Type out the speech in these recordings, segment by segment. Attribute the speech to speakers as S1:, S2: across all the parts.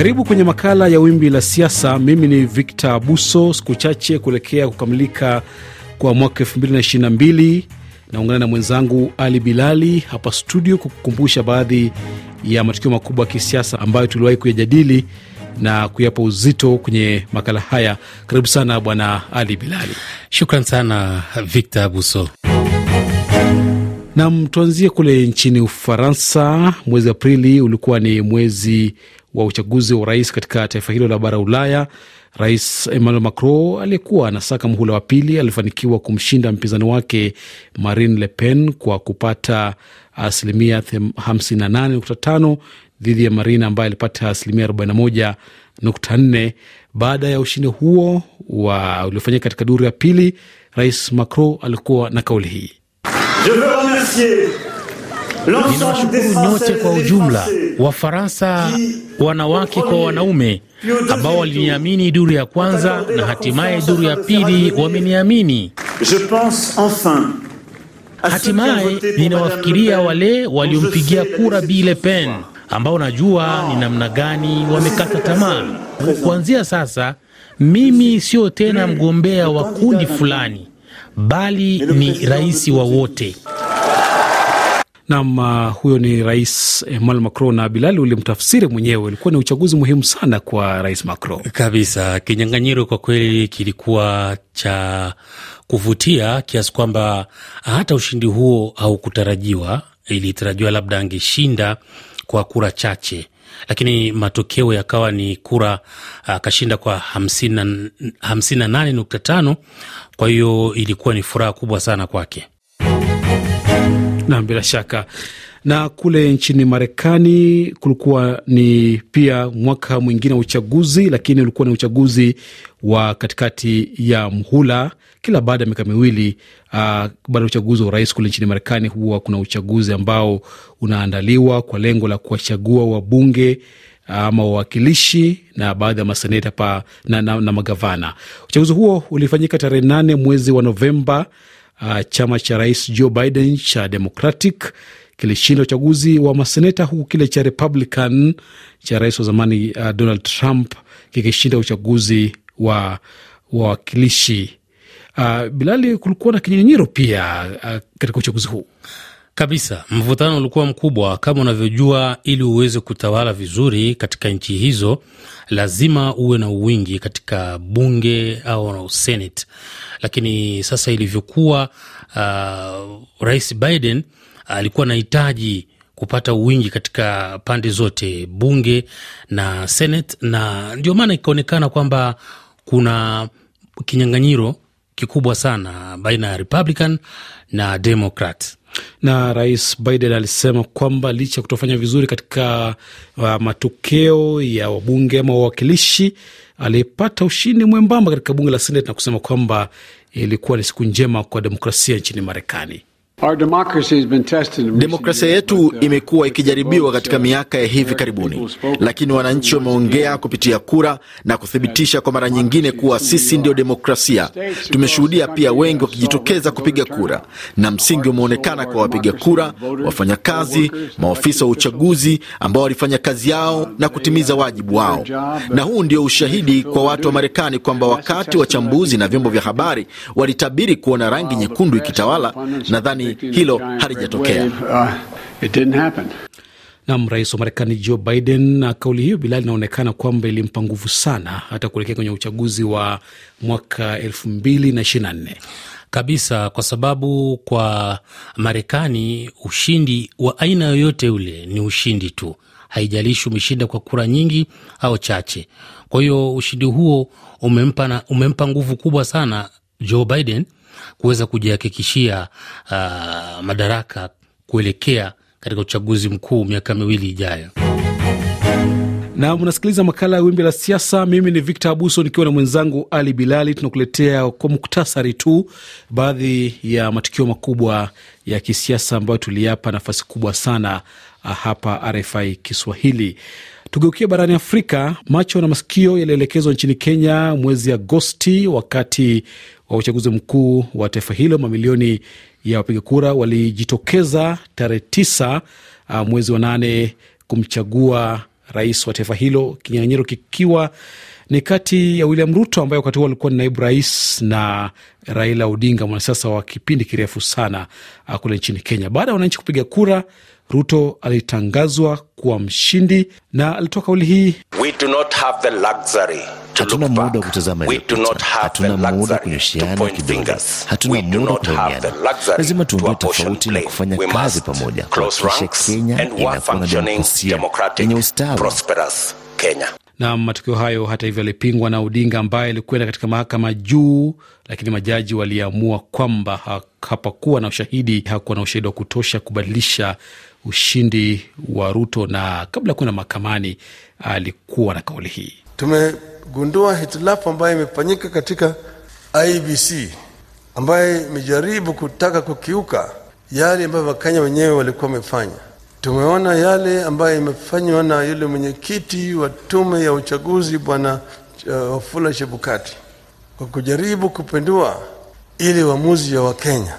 S1: Karibu kwenye makala ya Wimbi la Siasa. Mimi ni Victor Abuso. Siku chache kuelekea kukamilika kwa mwaka 2022 naungana na mwenzangu Ali Bilali hapa studio kukukumbusha baadhi ya matukio makubwa ya kisiasa ambayo tuliwahi kuyajadili na kuyapa uzito kwenye makala haya. Karibu sana Bwana Ali Bilali.
S2: Shukran sana Victor Abuso.
S1: Nam, tuanzie kule nchini Ufaransa. Mwezi Aprili ulikuwa ni mwezi wa uchaguzi wa urais katika taifa hilo la bara Ulaya. Rais Emmanuel Macron aliyekuwa anasaka mhula wa pili alifanikiwa kumshinda mpinzani wake Marine Le Pen kwa kupata asilimia 58.5 dhidi ya Marine ambaye alipata asilimia 41.4. Baada ya ushindi huo wa uliofanyika katika duru ya pili, Rais Macron alikuwa na kauli hii:
S2: Ninawashukuru nyote kwa ujumla, Wafaransa, wanawake kwa wanaume, ambao waliniamini duru ya kwanza na hatimaye duru ya pili wameniamini. Hatimaye ninawafikiria wale waliompigia kura Bi Le Pen ambao najua ni namna gani wamekata tamaa. Kuanzia sasa, mimi sio tena mgombea wa kundi fulani, bali ni rais wa wote.
S1: Nam, uh, huyo ni Rais Emmanuel Macron na Bilali ulimtafsiri mwenyewe. ulikuwa ni uchaguzi muhimu sana kwa Rais Macron
S2: kabisa. Kinyang'anyiro kwa kweli kilikuwa cha kuvutia kiasi kwamba hata ushindi huo haukutarajiwa. Ilitarajiwa labda angeshinda kwa kura chache, lakini matokeo yakawa ni kura akashinda uh, kwa hamsini na nane nukta tano. Kwa hiyo ilikuwa ni furaha kubwa sana kwake.
S1: Nam, bila shaka. Na kule nchini Marekani kulikuwa ni pia mwaka mwingine wa uchaguzi, lakini ulikuwa ni uchaguzi wa katikati ya mhula. Kila baada ya miaka miwili uh, baada ya uchaguzi wa urais kule nchini Marekani huwa kuna uchaguzi ambao unaandaliwa kwa lengo la kuwachagua wabunge ama wawakilishi na baadhi ya maseneta pa na, na, na magavana. Uchaguzi huo ulifanyika tarehe nane mwezi wa Novemba uh, chama cha rais Joe Biden cha Democratic kilishinda uchaguzi wa maseneta huku kile cha Republican cha rais wa zamani uh, Donald Trump kikishinda uchaguzi wa wawakilishi. Uh, Bilali, kulikuwa na kinyang'anyiro pia uh, katika uchaguzi huu
S2: kabisa. Mvutano ulikuwa mkubwa kama unavyojua. Ili uweze kutawala vizuri katika nchi hizo, lazima uwe na uwingi katika bunge au senate. Lakini sasa ilivyokuwa, uh, rais Biden alikuwa anahitaji kupata uwingi katika pande zote, bunge na senate, na ndio maana ikaonekana kwamba kuna kinyang'anyiro kikubwa sana baina ya Republican na Democrat
S1: na Rais Biden alisema kwamba licha ya kutofanya vizuri katika uh, matokeo ya wabunge ama wawakilishi, aliyepata ushindi mwembamba katika bunge la Senate na kusema kwamba ilikuwa ni siku njema kwa demokrasia nchini Marekani.
S3: Demokrasia yetu imekuwa ikijaribiwa katika miaka ya hivi karibuni, lakini wananchi wameongea kupitia kura na kuthibitisha kwa mara nyingine kuwa sisi ndio demokrasia. Tumeshuhudia pia wengi wakijitokeza kupiga kura, na msingi umeonekana kwa wapiga kura, wafanyakazi, maofisa wa uchaguzi ambao walifanya kazi yao na kutimiza wajibu wao, na huu ndio ushahidi kwa watu wa Marekani kwamba wakati wachambuzi na vyombo vya habari walitabiri kuona rangi nyekundu ikitawala, nadhani hilo halijatokea.
S1: Nam, rais wa Marekani Joe Biden, na kauli hiyo Bilali inaonekana kwamba ilimpa nguvu sana hata kuelekea kwenye uchaguzi wa mwaka elfu mbili na ishirini na nne
S2: kabisa, kwa sababu kwa Marekani ushindi wa aina yoyote ule ni ushindi tu, haijalishi umeshinda kwa kura nyingi au chache. Kwa hiyo ushindi huo umempa, na, umempa nguvu kubwa sana Joe Biden kuweza kujihakikishia uh, madaraka kuelekea katika uchaguzi mkuu miaka miwili ijayo.
S1: Na unasikiliza makala ya Wimbi la Siasa. Mimi ni Victor Abuso nikiwa na mwenzangu Ali Bilali. Tunakuletea kwa muktasari tu baadhi ya matukio makubwa ya kisiasa ambayo tuliyapa nafasi kubwa sana hapa RFI Kiswahili. Tugeukia barani Afrika, macho na masikio yalielekezwa nchini Kenya mwezi Agosti wakati wa uchaguzi mkuu wa taifa hilo. Mamilioni ya wapiga kura walijitokeza tarehe tisa mwezi wa nane kumchagua rais wa taifa hilo, kinyang'anyiro kikiwa ni kati ya William Ruto ambaye wakati huo alikuwa ni naibu rais na Raila Odinga, mwanasiasa wa kipindi kirefu sana kule nchini Kenya. Baada ya wananchi kupiga kura, Ruto alitangazwa kuwa mshindi na alitoa kauli hii:
S4: hatuna muda wa kutazama yaliyopita, hatuna muda kunyoshiana kidole, hatuna muda kulaumiana. Lazima tuondoe tofauti na kufanya kazi pamoja. kuhakikisha Kenya inakuwa na demokrasia yenye ustawi.
S1: Na matokeo hayo hata hivyo yalipingwa na Odinga ambaye alikwenda katika mahakama juu, lakini majaji waliamua kwamba hapakuwa na ushahidi, hakuwa na ushahidi wa kutosha kubadilisha ushindi wa Ruto. Na kabla ya kwenda mahakamani alikuwa na kauli hii:
S5: tumegundua hitilafu ambayo imefanyika katika IBC ambayo imejaribu kutaka kukiuka yale ambayo Wakenya wenyewe walikuwa wamefanya. Tumeona yale ambayo imefanywa na yule mwenyekiti wa tume ya uchaguzi Bwana uh, Wafula Chebukati kwa kujaribu kupindua ili uamuzi wa Wakenya.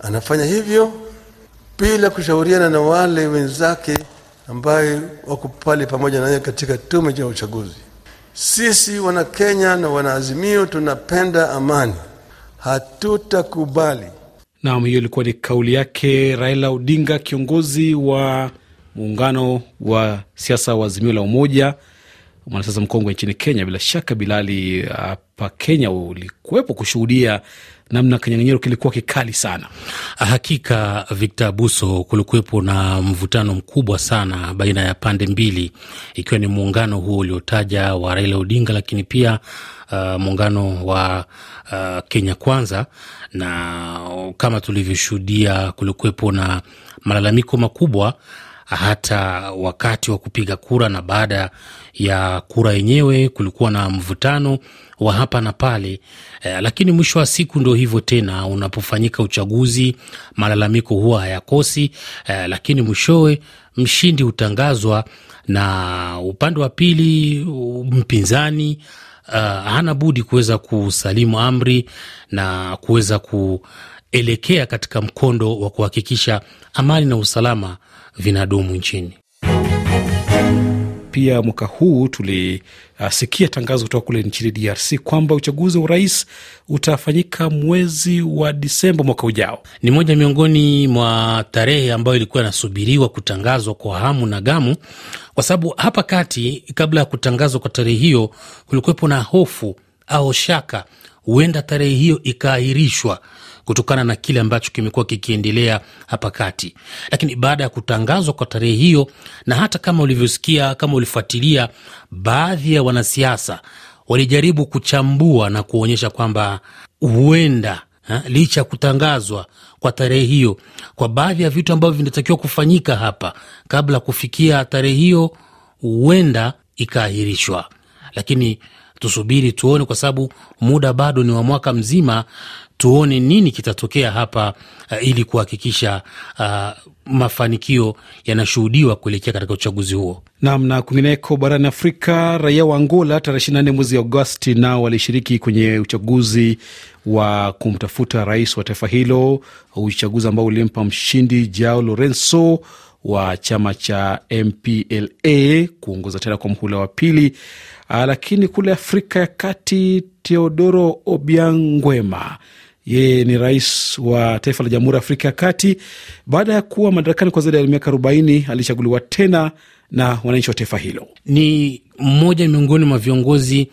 S5: Anafanya hivyo bila kushauriana na wale wenzake ambaye wako pale pamoja naye katika tume ya uchaguzi. Sisi Wanakenya na wanaazimio tunapenda amani, hatutakubali
S1: Nam, hiyo ilikuwa ni kauli yake Raila Odinga, kiongozi wa muungano wa siasa wa Azimio la Umoja, mwanasiasa mkongwe nchini Kenya. Bila shaka, Bilali, hapa Kenya ulikuwepo kushuhudia namna kinyang'anyiro kilikuwa kikali sana.
S2: Hakika Victor Abuso, kulikuwepo na mvutano mkubwa sana baina ya pande mbili, ikiwa ni muungano huo uliotaja wa Raila Odinga, lakini pia uh, muungano wa uh, Kenya Kwanza, na kama tulivyoshuhudia, kulikuwepo na malalamiko makubwa hata wakati wa kupiga kura na baada ya kura yenyewe kulikuwa na mvutano wa hapa na pale. Eh, lakini mwisho wa siku ndo hivyo tena, unapofanyika uchaguzi malalamiko huwa hayakosi. Eh, lakini mwishowe mshindi hutangazwa na upande wa pili mpinzani uh, hana budi kuweza kusalimu amri na kuweza kuelekea katika mkondo wa kuhakikisha amani na usalama vinadumu nchini.
S1: Pia mwaka huu tulisikia uh, tangazo kutoka kule nchini DRC kwamba uchaguzi wa urais utafanyika mwezi wa Disemba mwaka ujao.
S2: Ni moja miongoni mwa tarehe ambayo ilikuwa inasubiriwa kutangazwa kwa hamu na gamu, kwa sababu hapa kati, kabla ya kutangazwa kwa tarehe hiyo, kulikuwepo na hofu au shaka huenda tarehe hiyo ikaahirishwa kutokana na kile ambacho kimekuwa kikiendelea hapa kati. Lakini baada ya kutangazwa kwa tarehe hiyo, na hata kama ulivyosikia, kama ulifuatilia, baadhi ya wanasiasa walijaribu kuchambua na kuonyesha kwamba huenda ha, licha ya kutangazwa kwa tarehe hiyo, kwa baadhi ya vitu ambavyo vinatakiwa kufanyika hapa kabla kufikia tarehe hiyo, huenda ikaahirishwa, lakini tusubiri tuone, kwa sababu muda bado ni wa mwaka mzima tuone nini kitatokea hapa uh, ili kuhakikisha uh, mafanikio yanashuhudiwa kuelekea katika uchaguzi huo.
S1: Nam na kwingineko barani Afrika, raia wa Angola tarehe 24 mwezi Agosti nao walishiriki kwenye uchaguzi wa kumtafuta rais wa taifa hilo, uchaguzi ambao ulimpa mshindi Jao Lorenzo wa chama cha MPLA kuongoza tena kwa mhula wa pili. Lakini kule Afrika ya Kati, Teodoro Obiang Nguema yeye ni rais wa taifa la Jamhuri ya Afrika ya Kati. Baada ya kuwa madarakani kwa zaidi ya miaka arobaini, alichaguliwa tena na wananchi wa taifa hilo.
S2: Ni mmoja miongoni mwa viongozi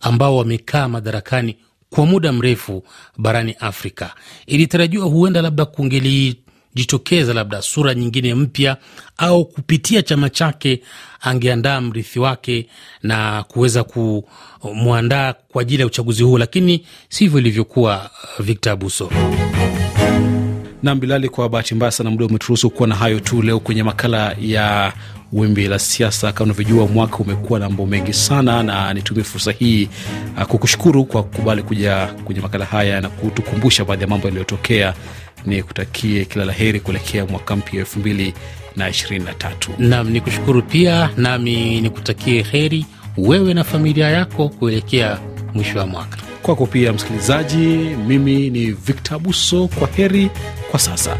S2: ambao wamekaa madarakani kwa muda mrefu barani Afrika. Ilitarajiwa huenda labda kungeli jitokeza labda sura nyingine mpya au kupitia chama chake angeandaa mrithi wake na kuweza kumwandaa kwa ajili ya uchaguzi huu, lakini sivyo ilivyokuwa. Victor Abuso
S1: nam Bilali, kwa bahati mbaya sana muda umeturuhusu kuwa na hayo tu leo kwenye makala ya wimbi la siasa. Kama unavyojua, mwaka umekuwa na mambo mengi sana, na nitumie fursa hii uh, kukushukuru kwa kukubali kuja kwenye makala haya na kutukumbusha baadhi ya mambo yaliyotokea. Ni kutakie kila la heri kuelekea mwaka mpya elfu mbili na ishirini na tatu.
S2: Nam ni kushukuru pia, nami nikutakie heri wewe na familia yako kuelekea mwisho wa mwaka.
S1: Kwako pia msikilizaji, mimi ni Victor Buso, Kwa heri kwa sasa.